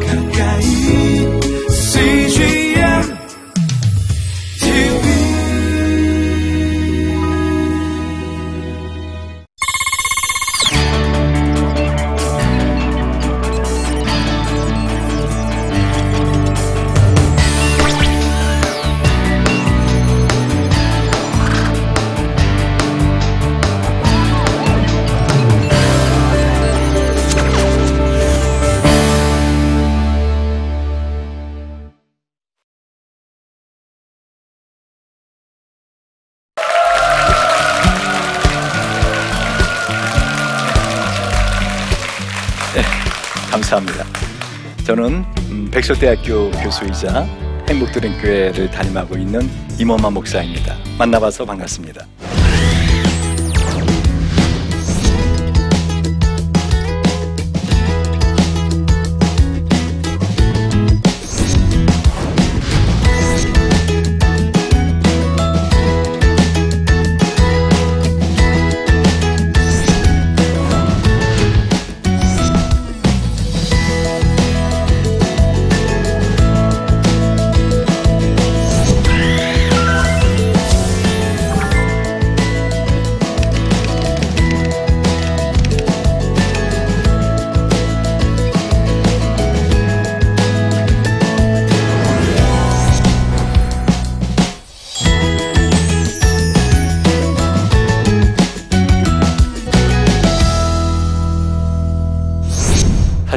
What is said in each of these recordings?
가까 저는 음, 백설대학교 교수이자 행복드림 교회를 담임하고 있는 임원만 목사입니다. 만나봐서 반갑습니다.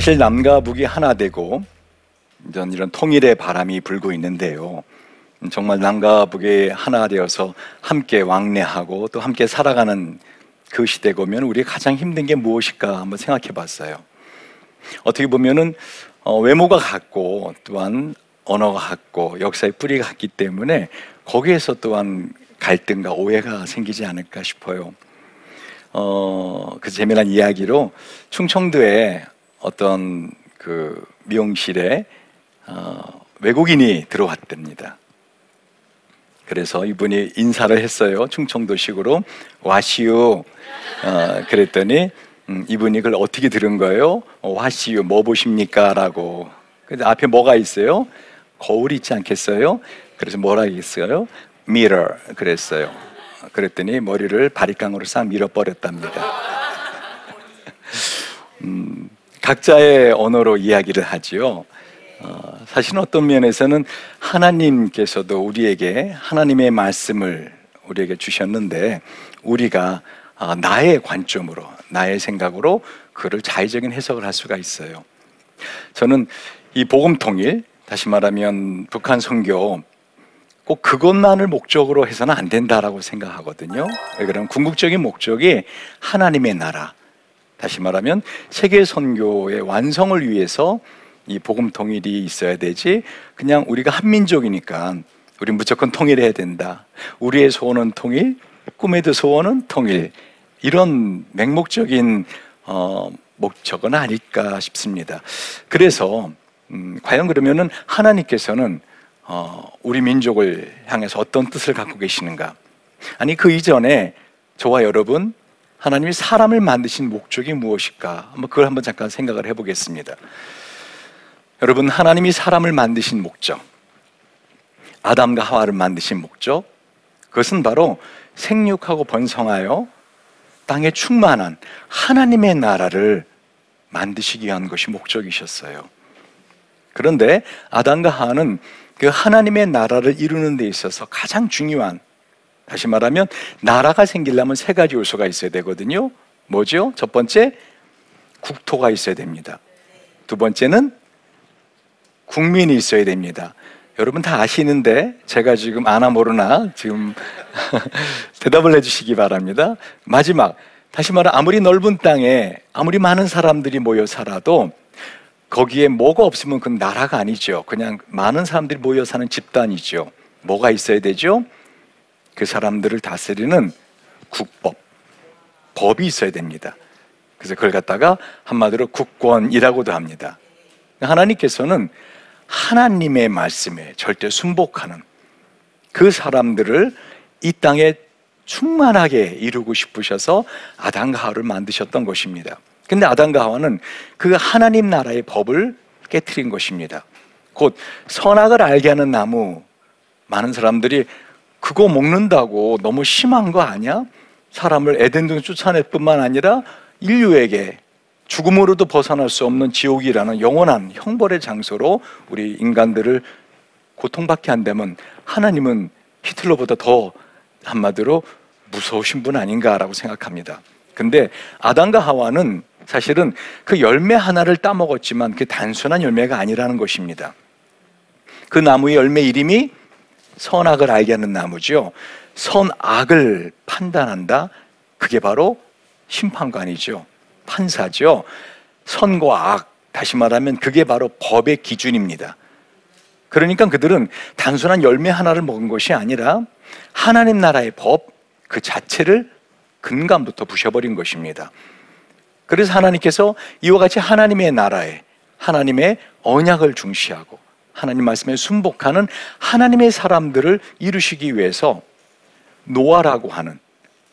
사실 남과 북이 하나 되고 이런 이런 통일의 바람이 불고 있는데요. 음, 정말 남과 북이 하나 되어서 함께 왕래하고 또 함께 살아가는 그 시대가 오면 우리 가장 힘든 게 무엇일까 한번 생각해 봤어요. 어떻게 보면은 어, 외모가 같고 또한 언어가 같고 역사의 뿌리가 같기 때문에 거기에서 또한 갈등과 오해가 생기지 않을까 싶어요. 어, 그 재미난 이야기로 충청도에 어떤 그 미용실에 어, 외국인이 들어왔답니다. 그래서 이분이 인사를 했어요. 충청도식으로 와시우. 어, 그랬더니 음, 이분이 그걸 어떻게 들은 거예요? 어, 와시우 뭐 보십니까?라고. 근데 앞에 뭐가 있어요? 거울이 있지 않겠어요? 그래서 뭐라 했어요? mirror 그랬어요. 그랬더니 머리를 바리깡으로 싹 밀어버렸답니다. 음, 각자의 언어로 이야기를 하지요. 어, 사실 어떤 면에서는 하나님께서도 우리에게 하나님의 말씀을 우리에게 주셨는데 우리가 아, 나의 관점으로 나의 생각으로 그를 자의적인 해석을 할 수가 있어요. 저는 이 복음 통일 다시 말하면 북한 선교 꼭 그것만을 목적으로 해서는 안 된다라고 생각하거든요. 왜 그러면 궁극적인 목적이 하나님의 나라 다시 말하면 세계 선교의 완성을 위해서 이 복음 통일이 있어야 되지 그냥 우리가 한민족이니까 우리 무조건 통일해야 된다. 우리의 소원은 통일, 꿈에도 소원은 통일. 이런 맹목적인 어, 목적은 아닐까 싶습니다. 그래서 음, 과연 그러면은 하나님께서는 어, 우리 민족을 향해서 어떤 뜻을 갖고 계시는가? 아니 그 이전에 저와 여러분 하나님이 사람을 만드신 목적이 무엇일까? 한번 그걸 한번 잠깐 생각을 해보겠습니다. 여러분 하나님이 사람을 만드신 목적, 아담과 하와를 만드신 목적, 그것은 바로 생육하고 번성하여 땅에 충만한 하나님의 나라를 만드시기 위한 것이 목적이셨어요. 그런데 아담과 하와는 그 하나님의 나라를 이루는 데 있어서 가장 중요한 다시 말하면 나라가 생기려면 세 가지 요소가 있어야 되거든요. 뭐죠? 첫 번째 국토가 있어야 됩니다. 두 번째는 국민이 있어야 됩니다. 여러분 다 아시는데 제가 지금 아나 모르나 지금 대답을 해주시기 바랍니다. 마지막 다시 말해 아무리 넓은 땅에 아무리 많은 사람들이 모여 살아도 거기에 뭐가 없으면 그건 나라가 아니죠. 그냥 많은 사람들이 모여 사는 집단이죠. 뭐가 있어야 되죠? 그 사람들을 다스리는 국법, 법이 있어야 됩니다. 그래서 그걸 갖다가 한마디로 국권이라고도 합니다. 하나님께서는 하나님의 말씀에 절대 순복하는 그 사람들을 이 땅에 충만하게 이루고 싶으셔서 아담과 하와를 만드셨던 것입니다. 근데 아담과 하와는 그 하나님 나라의 법을 깨뜨린 것입니다. 곧 선악을 알게 하는 나무 많은 사람들이 그거 먹는다고 너무 심한 거 아니야? 사람을 에덴 등 쫓아낼 뿐만 아니라 인류에게 죽음으로도 벗어날 수 없는 지옥이라는 영원한 형벌의 장소로 우리 인간들을 고통받게 한다면 하나님은 히틀러보다 더 한마디로 무서우신 분 아닌가라고 생각합니다. 근데 아담과 하와는 사실은 그 열매 하나를 따먹었지만 그 단순한 열매가 아니라는 것입니다. 그 나무의 열매 이름이 선악을 알게 하는 나무죠. 선악을 판단한다. 그게 바로 심판관이죠. 판사죠. 선과 악, 다시 말하면 그게 바로 법의 기준입니다. 그러니까 그들은 단순한 열매 하나를 먹은 것이 아니라 하나님 나라의 법 그 자체를 근간부터 부셔버린 것입니다. 그래서 하나님께서 이와 같이 하나님의 나라에 하나님의 언약을 중시하고 하나님 말씀에 순복하는 하나님의 사람들을 이루시기 위해서 노아라고 하는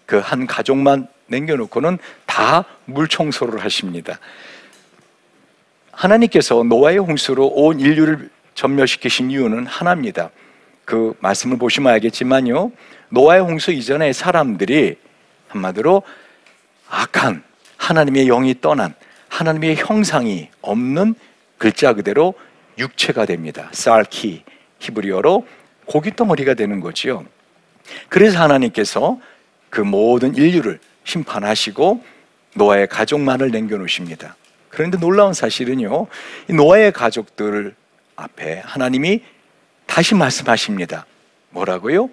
그 한 가족만 남겨놓고는 다 물청소를 하십니다. 하나님께서 노아의 홍수로 온 인류를 전멸시키신 이유는 하나입니다. 그 말씀을 보시면 알겠지만요. 노아의 홍수 이전에 사람들이 한마디로 악한 하나님의 영이 떠난 하나님의 형상이 없는 글자 그대로 육체가 됩니다. 쌀키 히브리어로 고깃덩어리가 되는 거지요. 그래서 하나님께서 그 모든 인류를 심판하시고 노아의 가족만을 남겨놓으십니다. 그런데 놀라운 사실은요, 노아의 가족들 앞에 하나님이 다시 말씀하십니다. 뭐라고요?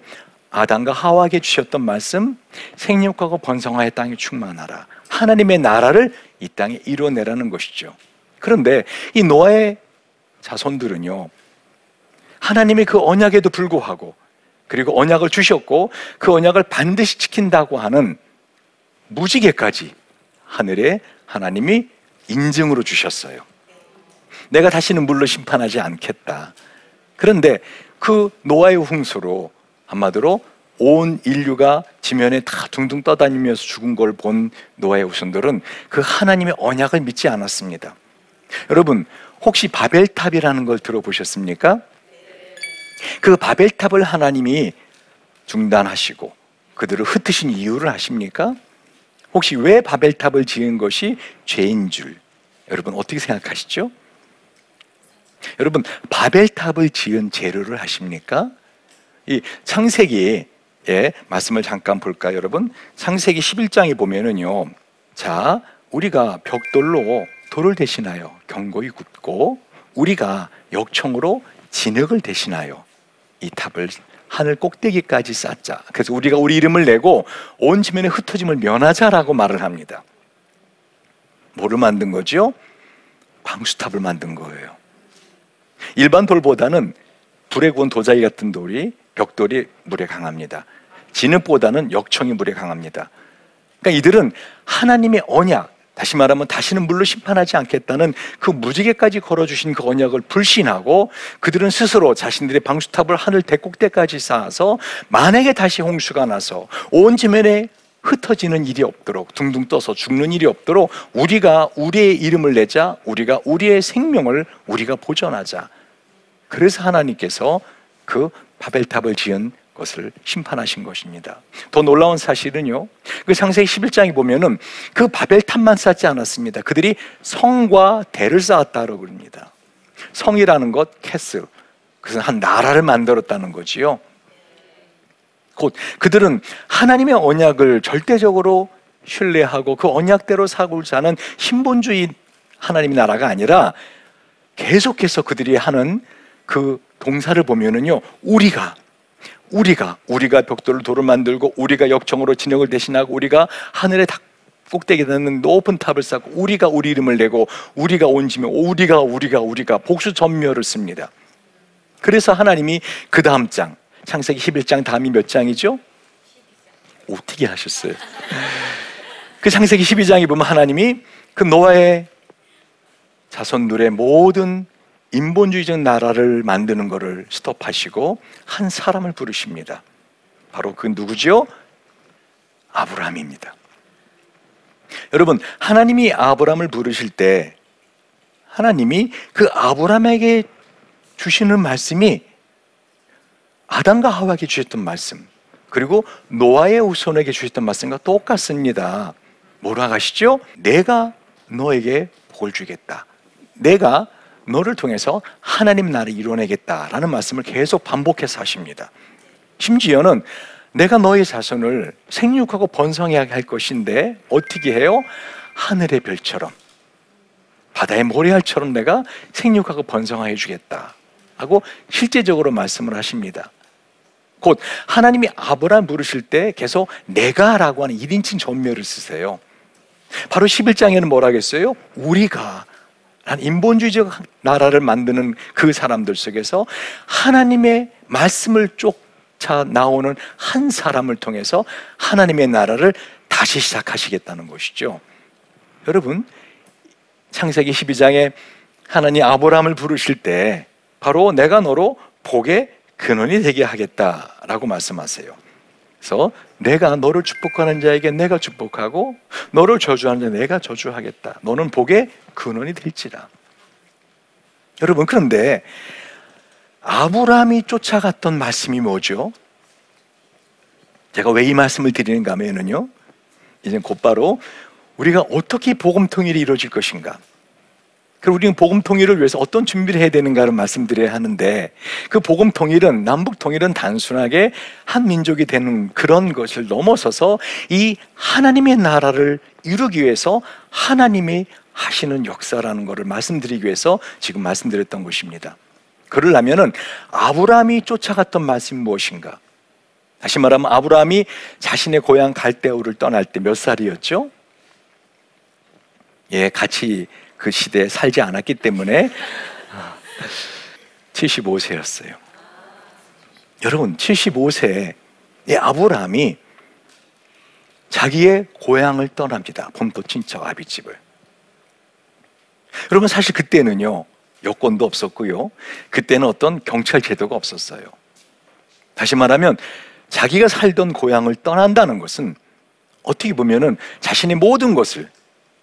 아담과 하와에게 주셨던 말씀, 생육하고 번성하여 땅에 충만하라. 하나님의 나라를 이 땅에 이뤄내라는 것이죠. 그런데 이 노아의 자손들은요, 하나님의 그 언약에도 불구하고, 그리고 언약을 주셨고, 그 언약을 반드시 지킨다고 하는 무지개까지 하늘에 하나님이 인증으로 주셨어요. 내가 다시는 물로 심판하지 않겠다. 그런데 그 노아의 홍수로 한마디로 온 인류가 지면에 다 둥둥 떠다니면서 죽은 걸 본 노아의 후손들은 그 하나님의 언약을 믿지 않았습니다. 여러분, 혹시 바벨탑이라는 걸 들어보셨습니까? 그 바벨탑을 하나님이 중단하시고 그들을 흩으신 이유를 아십니까? 혹시 왜 바벨탑을 지은 것이 죄인 줄 여러분 어떻게 생각하시죠? 여러분 바벨탑을 지은 재료를 아십니까? 이 창세기의 말씀을 잠깐 볼까요, 여러분? 창세기 11장에 보면은요. 자, 우리가 벽돌로 돌을 대신하여 견고히 굽고 우리가 역청으로 진흙을 대신하여 이 탑을 하늘 꼭대기까지 쌓자. 그래서 우리가 우리 이름을 내고 온 지면에 흩어짐을 면하자라고 말을 합니다. 뭐를 만든 거죠? 방수탑을 만든 거예요. 일반 돌보다는 불에 구운 도자기 같은 돌이 벽돌이 물에 강합니다. 진흙보다는 역청이 물에 강합니다. 그러니까 이들은 하나님의 언약, 다시 말하면 다시는 물로 심판하지 않겠다는 그 무지개까지 걸어주신 그 언약을 불신하고 그들은 스스로 자신들의 방수탑을 하늘 대꼭대까지 쌓아서 만약에 다시 홍수가 나서 온 지면에 흩어지는 일이 없도록 둥둥 떠서 죽는 일이 없도록 우리가 우리의 이름을 내자 우리가 우리의 생명을 우리가 보존하자. 그래서 하나님께서 그 바벨탑을 지은 것을 심판하신 것입니다. 더 놀라운 사실은요. 그 창세기 11장에 보면은 그 바벨 탑만 쌓지 않았습니다. 그들이 성과 대를 쌓았다고 그럽니다. 성이라는 것 castle. 그래서 한 나라를 만들었다는 거지요. 곧 그들은 하나님의 언약을 절대적으로 신뢰하고 그 언약대로 살고자 하는 신본주의 하나님의 나라가 아니라 계속해서 그들이 하는 그 동사를 보면은요, 우리가 우리가 우리가 벽돌을 돌을 만들고 우리가 역청으로 진영을 대신하고 우리가 하늘에 닭 꼭대기에 닿는 높은 탑을 쌓고 우리가 우리 이름을 내고 우리가 온지며 우리가 우리가 우리가 복수 전멸을 씁니다. 그래서 하나님이 그 다음 장 창세기 11장 다음이 몇 장이죠? 어떻게 하셨어요? 그 창세기 12장에 보면 하나님이 그 노아의 자손들의 모든 인본주의적 나라를 만드는 것을 스톱하시고 한 사람을 부르십니다. 바로 그 누구죠? 아브라함입니다. 여러분, 하나님이 아브라함을 부르실 때 하나님이 그 아브라함에게 주시는 말씀이 아담과 하와에게 주셨던 말씀 그리고 노아의 후손에게 주셨던 말씀과 똑같습니다. 뭐라 하시죠? 내가 너에게 복을 주겠다. 내가 너를 통해서 하나님 나라를 이루어내겠다라는 말씀을 계속 반복해서 하십니다. 심지어는 내가 너의 자손을 생육하고 번성하게 할 것인데 어떻게 해요? 하늘의 별처럼 바다의 모래알처럼 내가 생육하고 번성하여 주겠다 하고 실제적으로 말씀을 하십니다. 곧 하나님이 아브라함 부르실 때 계속 내가라고 하는 1인칭 전멸을 쓰세요. 바로 11장에는 뭐라 하겠어요? 우리가 한 인본주의적 나라를 만드는 그 사람들 속에서 하나님의 말씀을 쫓아 나오는 한 사람을 통해서 하나님의 나라를 다시 시작하시겠다는 것이죠. 여러분, 창세기 12장에 하나님 아브라함을 부르실 때 바로 내가 너로 복의 근원이 되게 하겠다라고 말씀하세요. 그래서 내가 너를 축복하는 자에게 내가 축복하고 너를 저주하는 자 내가 저주하겠다. 너는 복의 근원이 될지라. 여러분 그런데 아브라함이 쫓아갔던 말씀이 뭐죠? 제가 왜 이 말씀을 드리는가 하면요. 이제 곧바로 우리가 어떻게 복음 통일이 이루어질 것인가? 그리고 우리는 복음 통일을 위해서 어떤 준비를 해야 되는가를 말씀드려야 하는데 그 복음 통일은 남북 통일은 단순하게 한 민족이 되는 그런 것을 넘어서서 이 하나님의 나라를 이루기 위해서 하나님이 하시는 역사라는 것을 말씀드리기 위해서 지금 말씀드렸던 것입니다. 그러려면은 아브라함이 쫓아갔던 말씀이 무엇인가? 다시 말하면 아브라함이 자신의 고향 갈대우를 떠날 때 몇 살이었죠? 예, 같이 그 시대에 살지 않았기 때문에 75세였어요. 여러분, 75세에 아브라함이 자기의 고향을 떠납니다. 본토 친척 아비집을. 여러분, 사실 그때는요, 여권도 없었고요. 그때는 어떤 경찰 제도가 없었어요. 다시 말하면, 자기가 살던 고향을 떠난다는 것은 어떻게 보면은 자신의 모든 것을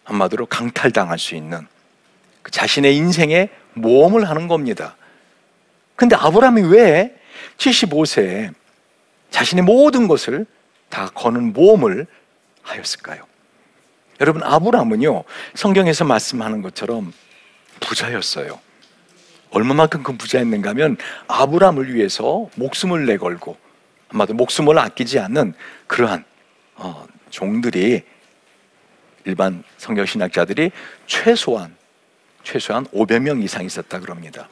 한마디로 강탈당할 수 있는 그 자신의 인생에 모험을 하는 겁니다. 근데 아브라함이 왜 75세에 자신의 모든 것을 다 거는 모험을 하였을까요? 여러분, 아브라함은요, 성경에서 말씀하는 것처럼 부자였어요. 얼마만큼 그 부자였는가 하면 아브라함을 위해서 목숨을 내걸고 아마도 목숨을 아끼지 않는 그러한 어, 종들이 일반 성경 신학자들이 최소한 최소한 500명 이상 있었다 그럽니다.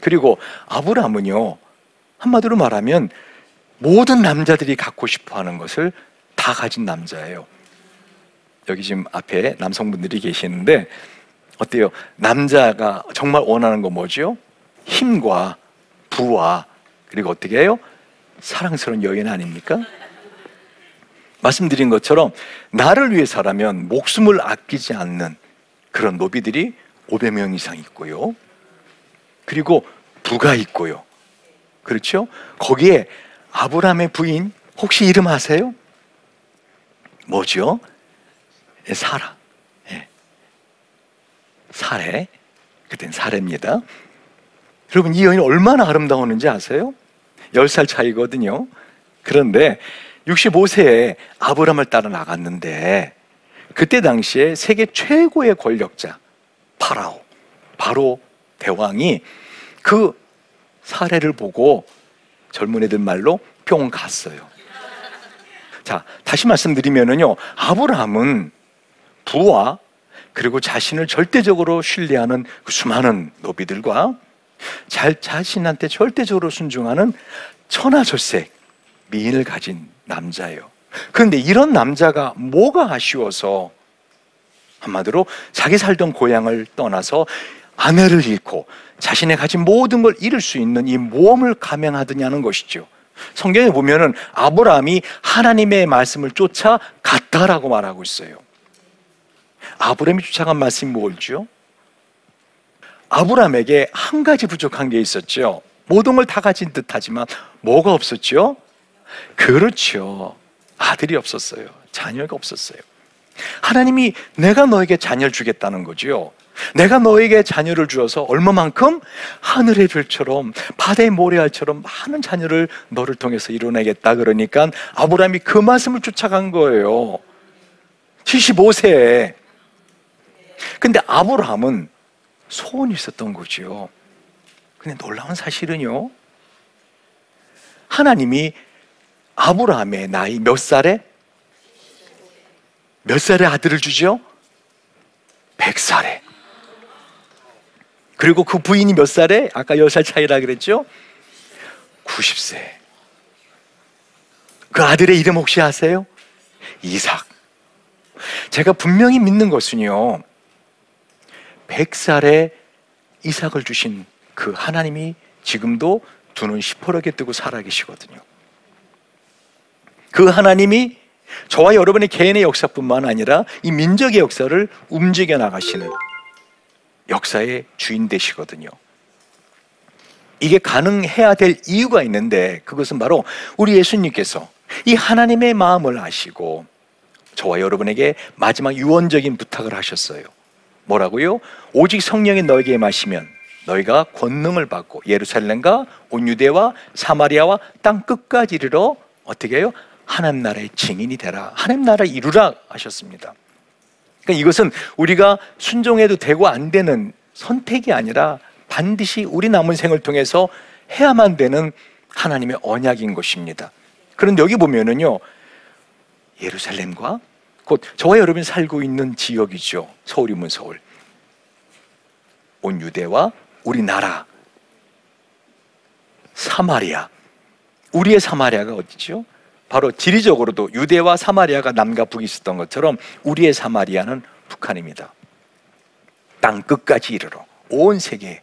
그리고 아브라함은요 한마디로 말하면 모든 남자들이 갖고 싶어하는 것을 다 가진 남자예요. 여기 지금 앞에 남성분들이 계시는데 어때요? 남자가 정말 원하는 거 뭐죠? 힘과 부와 그리고 어떻게 해요? 사랑스러운 여인 아닙니까? 말씀드린 것처럼 나를 위해서라면 목숨을 아끼지 않는 그런 노비들이 500명 이상 있고요. 그리고 부가 있고요. 그렇죠? 거기에 아브라함의 부인 혹시 이름 아세요? 뭐죠? 예, 사라. 예. 사례. 그땐 사례입니다. 여러분 이 여인 얼마나 아름다웠는지 아세요? 10살 차이거든요. 그런데 65세에 아브라함을 따라 나갔는데 그때 당시에 세계 최고의 권력자 파라오 바로 대왕이 그 사례를 보고 젊은 애들 말로 뿅 갔어요. 자, 다시 말씀드리면은요. 아브라함은 부와 그리고 자신을 절대적으로 신뢰하는 그 수많은 노비들과 잘 자신한테 절대적으로 순종하는 천하절색 미인을 가진 남자예요. 그런데 이런 남자가 뭐가 아쉬워서 한마디로 자기 살던 고향을 떠나서 아내를 잃고 자신의 가진 모든 걸 잃을 수 있는 이 모험을 감행하더냐는 것이죠. 성경에 보면은 아브라함이 하나님의 말씀을 쫓아 갔다라고 말하고 있어요. 아브라함이 쫓아간 말씀이 뭘죠? 아브라함에게 한 가지 부족한 게 있었죠. 모든 걸 다 가진 듯하지만 뭐가 없었죠? 그렇죠. 아들이 없었어요. 자녀가 없었어요. 하나님이 내가 너에게 자녀를 주겠다는 거죠. 내가 너에게 자녀를 주어서 얼마만큼 하늘의 별처럼 바다의 모래알처럼 많은 자녀를 너를 통해서 이뤄내겠다 그러니까 아브라함이 그 말씀을 쫓아간 거예요. 75세에. 근데 아브라함은 소원이 있었던 거죠. 근데 놀라운 사실은요. 하나님이 아브라함의 나이 몇 살에 몇 살에 아들을 주죠? 100살에. 그리고 그 부인이 몇 살에? 아까 10살 차이라 그랬죠? 90세. 그 아들의 이름 혹시 아세요? 이삭. 제가 분명히 믿는 것은요, 100살에 이삭을 주신 그 하나님이 지금도 두 눈 시퍼렇게 뜨고 살아계시거든요. 그 하나님이 저와 여러분의 개인의 역사뿐만 아니라 이 민족의 역사를 움직여 나가시는 역사의 주인 되시거든요. 이게 가능해야 될 이유가 있는데 그것은 바로 우리 예수님께서 이 하나님의 마음을 아시고 저와 여러분에게 마지막 유언적인 부탁을 하셨어요. 뭐라고요? 오직 성령이 너에게 마시면 너희가 권능을 받고 예루살렘과 온 유대와 사마리아와 땅 끝까지 이르러 어떻게 해요? 하나님 나라의 증인이 되라. 하나님 나라 이루라 하셨습니다. 그러니까 이것은 우리가 순종해도 되고 안 되는 선택이 아니라 반드시 우리 남은 생을 통해서 해야만 되는 하나님의 언약인 것입니다. 그런데 여기 보면은요, 예루살렘과 곧 저와 여러분이 살고 있는 지역이죠. 서울이면 서울. 온 유대와 우리나라. 사마리아. 우리의 사마리아가 어디죠? 바로 지리적으로도 유대와 사마리아가 남과 북이 있었던 것처럼 우리의 사마리아는 북한입니다. 땅 끝까지 이르러 온 세계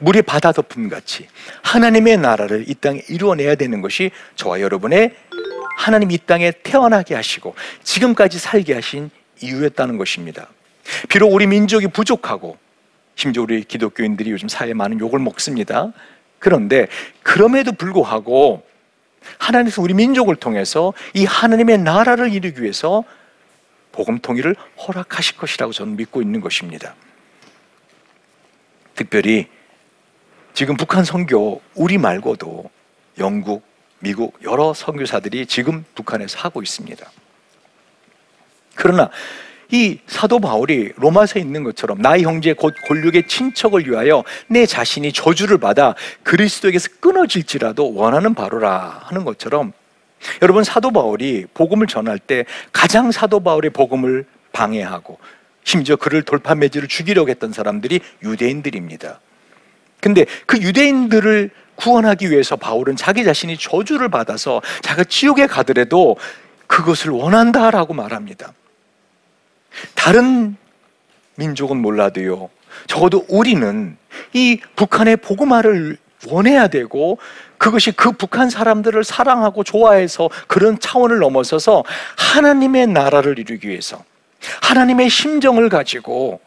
물의 바다 덮음 같이 하나님의 나라를 이 땅에 이루어내야 되는 것이 저와 여러분의 하나님 이 땅에 태어나게 하시고 지금까지 살게 하신 이유였다는 것입니다. 비록 우리 민족이 부족하고 심지어 우리 기독교인들이 요즘 사회에 많은 욕을 먹습니다. 그런데 그럼에도 불구하고 하나님께서 우리 민족을 통해서 이 하나님의 나라를 이루기 위해서 복음 통일을 허락하실 것이라고 저는 믿고 있는 것입니다. 특별히 지금 북한 선교 우리 말고도 영국, 미국 여러 선교사들이 지금 북한에서 하고 있습니다. 그러나 이 사도 바울이 로마서에 있는 것처럼 나의 형제 곧 골육의 친척을 위하여 내 자신이 저주를 받아 그리스도에게서 끊어질지라도 원하는 바로라 하는 것처럼 여러분 사도 바울이 복음을 전할 때 가장 사도 바울의 복음을 방해하고 심지어 그를 돌파매질을 죽이려고 했던 사람들이 유대인들입니다. 근데 그 유대인들을 구원하기 위해서 바울은 자기 자신이 저주를 받아서 자기가 지옥에 가더라도 그것을 원한다라고 말합니다. 다른 민족은 몰라도요. 적어도 우리는 이 북한의 복음화를 원해야 되고 그것이 그 북한 사람들을 사랑하고 좋아해서 그런 차원을 넘어서서 하나님의 나라를 이루기 위해서 하나님의 심정을 가지고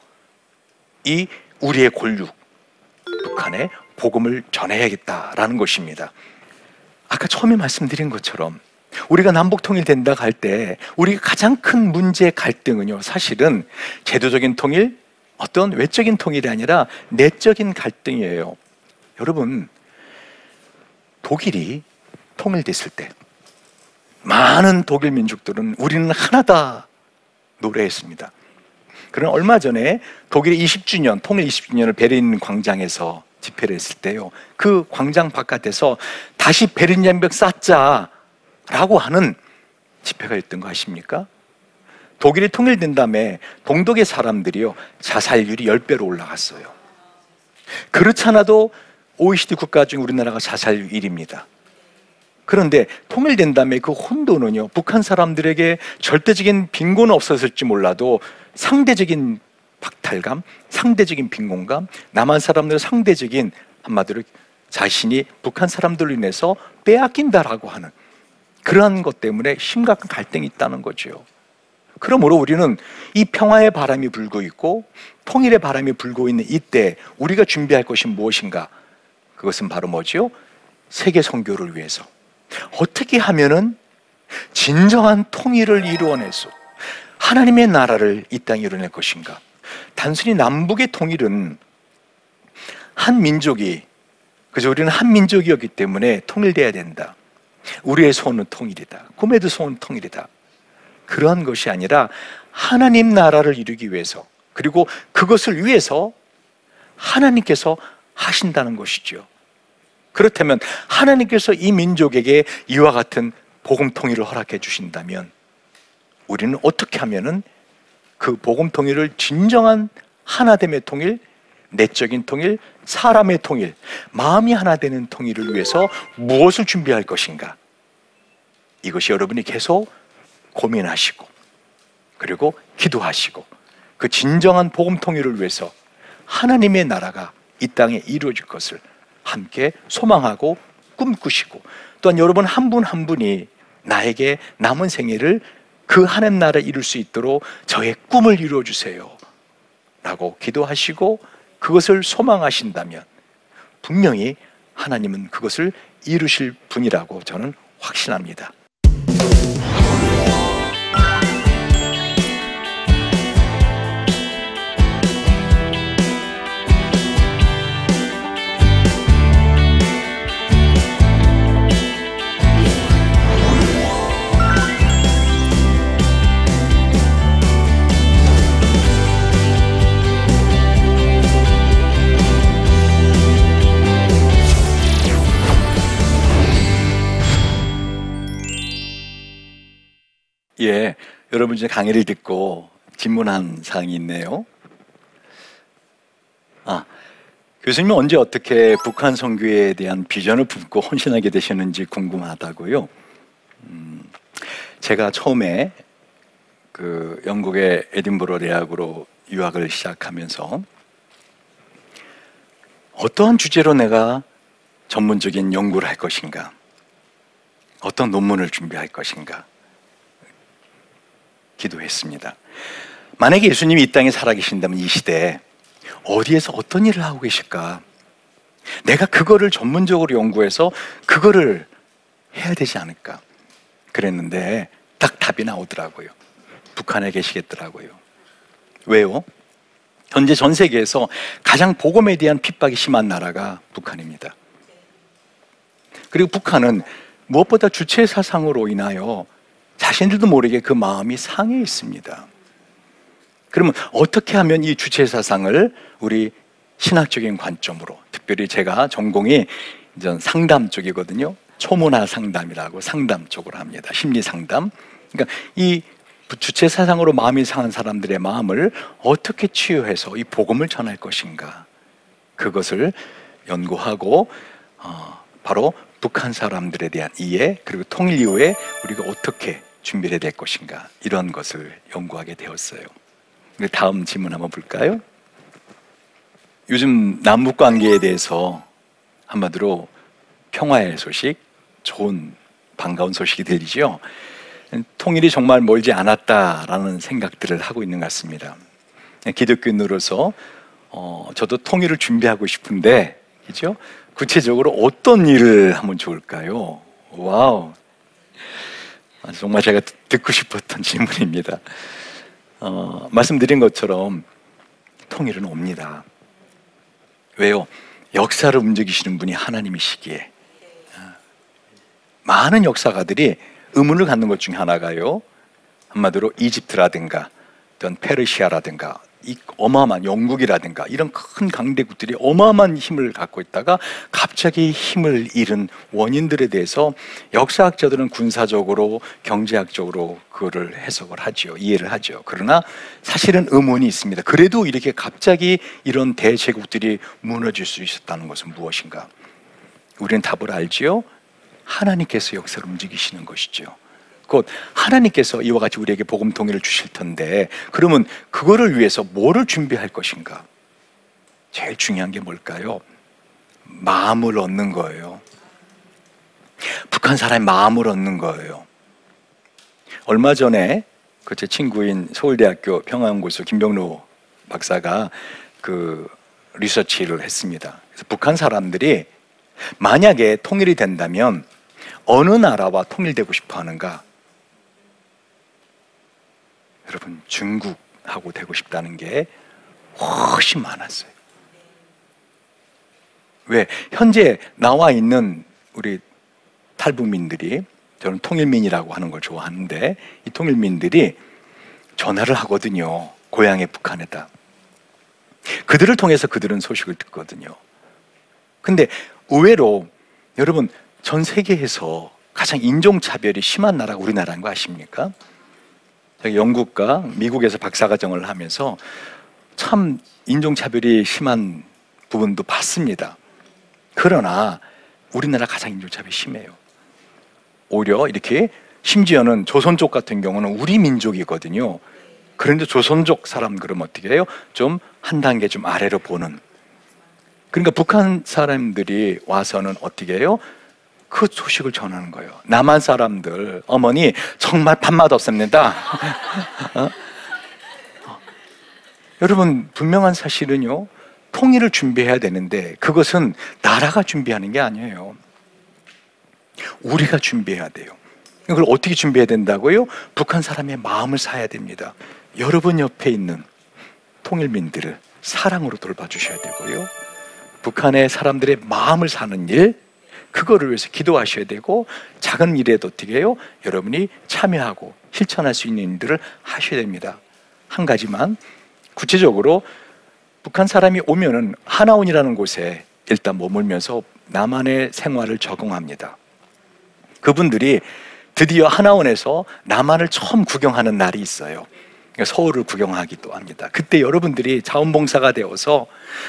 이 우리의 골육 북한에 복음을 전해야겠다라는 것입니다. 아까 처음에 말씀드린 것처럼 우리가 남북 통일 된다 할때 우리가 가장 큰 문제 갈등은요 사실은 제도적인 통일 어떤 외적인 통일이 아니라 내적인 갈등이에요. 여러분 독일이 통일됐을 때 많은 독일 민족들은 우리는 하나다 노래했습니다. 그런 얼마 전에 독일의 20주년 통일 20주년을 베를린 광장에서 집회를 했을 때요. 그 광장 바깥에서 다시 베를린 장벽 쌓자 라고 하는 집회가 있던 거 아십니까? 독일이 통일된 다음에 동독의 사람들이요 자살률이 10배로 올라갔어요. 그렇잖아도 OECD 국가 중 우리나라가 자살률 1위입니다. 그런데 통일된 다음에 그 혼돈은요 북한 사람들에게 절대적인 빈곤은 없었을지 몰라도 상대적인 박탈감, 상대적인 빈곤감, 남한 사람들의 상대적인 한마디로 자신이 북한 사람들로 인해서 빼앗긴다라고 하는 그러한 것 때문에 심각한 갈등이 있다는 거죠. 그러므로 우리는 이 평화의 바람이 불고 있고 통일의 바람이 불고 있는 이때 우리가 준비할 것이 무엇인가? 그것은 바로 뭐지요? 세계 선교를 위해서 어떻게 하면은 진정한 통일을 이루어내서 하나님의 나라를 이 땅에 이루어낼 것인가? 단순히 남북의 통일은 한 민족이 그저 우리는 한 민족이었기 때문에 통일돼야 된다. 우리의 소원은 통일이다. 꿈에도 소원은 통일이다. 그러한 것이 아니라 하나님 나라를 이루기 위해서 그리고 그것을 위해서 하나님께서 하신다는 것이죠. 그렇다면 하나님께서 이 민족에게 이와 같은 복음 통일을 허락해 주신다면 우리는 어떻게 하면은 그 복음 통일을 진정한 하나됨의 통일, 내적인 통일, 사람의 통일, 마음이 하나 되는 통일을 위해서 무엇을 준비할 것인가? 이것이 여러분이 계속 고민하시고 그리고 기도하시고 그 진정한 복음 통일을 위해서 하나님의 나라가 이 땅에 이루어질 것을 함께 소망하고 꿈꾸시고 또한 여러분 한 분한 분이 나에게 남은 생애를 그 하나님 나라 이룰 수 있도록 저의 꿈을 이루어 주세요. 라고 기도하시고 그것을 소망하신다면 분명히 하나님은 그것을 이루실 분이라고 저는 확신합니다. 여러분 중에 강의를 듣고 질문한 사항이 있네요. 아, 교수님은 언제 어떻게 북한 선교에 대한 비전을 품고 헌신하게 되셨는지 궁금하다고요. 음, 제가 처음에 그 영국의 에딘버러 대학으로 유학을 시작하면서 어떠한 주제로 내가 전문적인 연구를 할 것인가, 어떤 논문을 준비할 것인가, 기도했습니다. 만약에 예수님이 이 땅에 살아계신다면 이 시대에 어디에서 어떤 일을 하고 계실까? 내가 그거를 전문적으로 연구해서 그거를 해야 되지 않을까? 그랬는데 딱 답이 나오더라고요. 북한에 계시겠더라고요. 왜요? 현재 전 세계에서 가장 복음에 대한 핍박이 심한 나라가 북한입니다. 그리고 북한은 무엇보다 주체 사상으로 인하여 자신들도 모르게 그 마음이 상해 있습니다. 그러면 어떻게 하면 이 주체 사상을 우리 신학적인 관점으로 특별히 제가 전공이 이제 상담 쪽이거든요. 초문화 상담이라고 상담 쪽으로 합니다. 심리 상담. 그러니까 이 주체 사상으로 마음이 상한 사람들의 마음을 어떻게 치유해서 이 복음을 전할 것인가 그것을 연구하고 어, 바로 북한 사람들에 대한 이해 그리고 통일 이후에 우리가 어떻게 준비를 해야 될 것인가 이런 것을 연구하게 되었어요. 다음 질문 한번 볼까요? 요즘 남북 관계에 대해서 한마디로 평화의 소식, 좋은 반가운 소식이 들리죠. 통일이 정말 멀지 않았다라는 생각들을 하고 있는 것 같습니다. 기독교인으로서 어, 저도 통일을 준비하고 싶은데, 그죠? 구체적으로 어떤 일을 하면 좋을까요? 와우, 아, 정말 제가 듣고 싶었던 질문입니다. 어, 말씀드린 것처럼 통일은 옵니다. 왜요? 역사를 움직이시는 분이 하나님이시기에 아, 많은 역사가들이 의문을 갖는 것 중에 하나가요. 한마디로 이집트라든가 어떤 페르시아라든가 이 어마어마한 영국이라든가 이런 큰 강대국들이 어마어마한 힘을 갖고 있다가 갑자기 힘을 잃은 원인들에 대해서 역사학자들은 군사적으로 경제학적으로 그거를 해석을 하죠 이해를 하죠 그러나 사실은 의문이 있습니다. 그래도 이렇게 갑자기 이런 대제국들이 무너질 수 있었다는 것은 무엇인가? 우리는 답을 알지요? 하나님께서 역사를 움직이시는 것이죠 곧 하나님께서 이와 같이 우리에게 복음 통일을 주실 텐데 그러면 그거를 위해서 뭐를 준비할 것인가? 제일 중요한 게 뭘까요? 마음을 얻는 거예요. 북한 사람의 마음을 얻는 거예요. 얼마 전에 그 제 친구인 서울대학교 평화연구소 김병로 박사가 그 리서치를 했습니다. 그래서 북한 사람들이 만약에 통일이 된다면 어느 나라와 통일되고 싶어 하는가? 여러분 중국하고 되고 싶다는 게 훨씬 많았어요. 왜? 현재 나와 있는 우리 탈북민들이 저는 통일민이라고 하는 걸 좋아하는데 이 통일민들이 전화를 하거든요. 고향의 북한에다. 그들을 통해서 그들은 소식을 듣거든요. 근데 의외로 여러분 전 세계에서 가장 인종차별이 심한 나라가 우리나라인 거 아십니까? 영국과 미국에서 박사과정을 하면서 참 인종차별이 심한 부분도 봤습니다. 그러나 우리나라 가장 인종차별이 심해요. 오히려 이렇게 심지어는 조선족 같은 경우는 우리 민족이거든요. 그런데 조선족 사람 그럼 어떻게 해요? 좀 한 단계 좀 아래로 보는. 그러니까 북한 사람들이 와서는 어떻게 해요? 그 소식을 전하는 거예요. 남한 사람들 어머니 정말 밥맛 없습니다. 어? 여러분 분명한 사실은요. 통일을 준비해야 되는데 그것은 나라가 준비하는 게 아니에요. 우리가 준비해야 돼요. 그걸 어떻게 준비해야 된다고요? 북한 사람의 마음을 사야 됩니다. 여러분 옆에 있는 통일민들을 사랑으로 돌봐주셔야 되고요. 북한의 사람들의 마음을 사는 일, 그거를 위해서 기도하셔야 되고, 작은 일에도 어떻게 해요? 여러분이 참여하고 실천할 수 있는 일들을 하셔야 됩니다. 한 가지만, 구체적으로 북한 사람이 오면은 하나원이라는 곳에 일단 머물면서 남한의 생활을 적응합니다. 그분들이 드디어 하나원에서 남한을 처음 구경하는 날이 있어요. 서울을 구경하기도 합니다. 그때 여러분들이 자원봉사가 되어서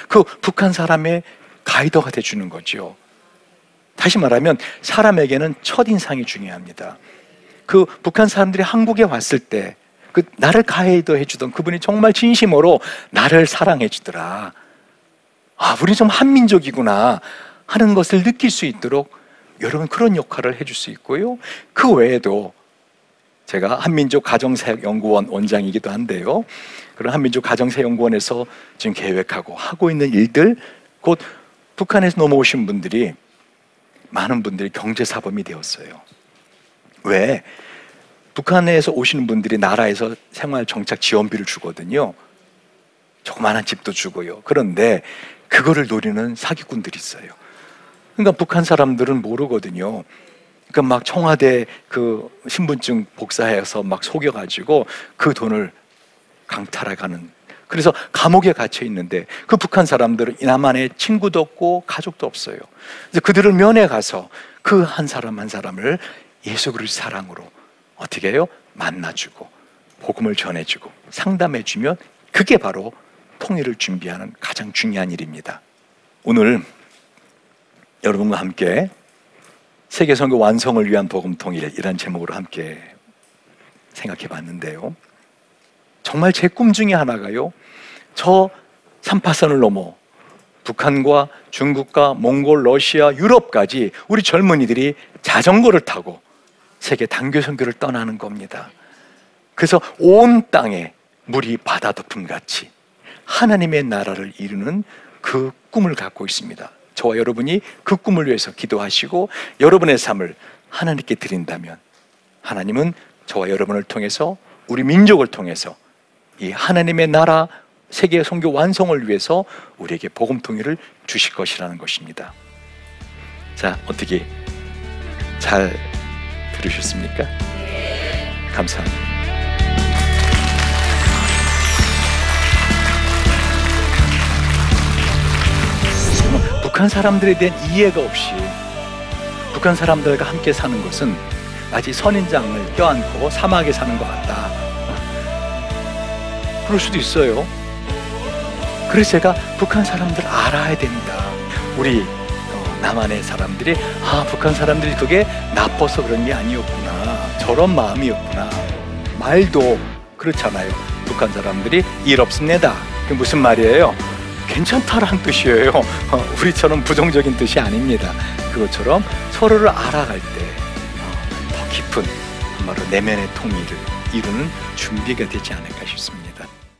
그 북한 사람의 가이더가 돼주는 거죠. 다시 말하면 사람에게는 첫인상이 중요합니다. 그 북한 사람들이 한국에 왔을 때 그 나를 가이드 해주던 그분이 정말 진심으로 나를 사랑해 주더라. 아, 우리 좀 한민족이구나 하는 것을 느낄 수 있도록 여러분 그런 역할을 해줄 수 있고요. 그 외에도 제가 한민족 가정사역연구원 원장이기도 한데요. 그런 한민족 가정사역연구원에서 지금 계획하고 하고 있는 일들, 곧 북한에서 넘어오신 분들이 많은 분들이 경제사범이 되었어요. 왜? 북한에서 오시는 분들이 나라에서 생활 정착 지원비를 주거든요. 조그마한 집도 주고요. 그런데 그거를 노리는 사기꾼들이 있어요. 그러니까 북한 사람들은 모르거든요. 그러니까 막 청와대 그 신분증 복사해서 막 속여가지고 그 돈을 강탈해가는. 그래서 감옥에 갇혀 있는데 그 북한 사람들은 남한에 친구도 없고 가족도 없어요. 그래서 그들을 면회 가서 그 한 사람 한 사람을 예수 그리스도 사랑으로 어떻게 해요? 만나주고 복음을 전해주고 상담해주면 그게 바로 통일을 준비하는 가장 중요한 일입니다. 오늘 여러분과 함께 세계 선교 완성을 위한 복음 통일이라는 제목으로 함께 생각해 봤는데요. 정말 제 꿈 중에 하나가요. 저 삼파선을 넘어 북한과 중국과 몽골, 러시아, 유럽까지 우리 젊은이들이 자전거를 타고 세계 단교 선교를 떠나는 겁니다. 그래서 온 땅에 물이 바다 덮음 같이 하나님의 나라를 이루는 그 꿈을 갖고 있습니다. 저와 여러분이 그 꿈을 위해서 기도하시고 여러분의 삶을 하나님께 드린다면 하나님은 저와 여러분을 통해서 우리 민족을 통해서 이 하나님의 나라 세계 선교 완성을 위해서 우리에게 복음 통일을 주실 것이라는 것입니다. 자, 어떻게 잘 들으셨습니까? 감사합니다. 북한 사람들에 대한 이해가 없이 북한 사람들과 함께 사는 것은 마치 선인장을 껴안고 사막에 사는 것 같다. 그럴 수도 있어요. 그래서 제가 북한 사람들 알아야 된다. 우리 어, 남한의 사람들이 아 북한 사람들이 그게 나빠서 그런 게 아니었구나. 저런 마음이었구나. 말도 그렇잖아요. 북한 사람들이 일 없습니다. 그 무슨 말이에요? 괜찮다라는 뜻이에요. 어, 우리처럼 부정적인 뜻이 아닙니다. 그것처럼 서로를 알아갈 때 더 깊은 한마로 내면의 통일을 이루는 준비가 되지 않을까 싶습니다.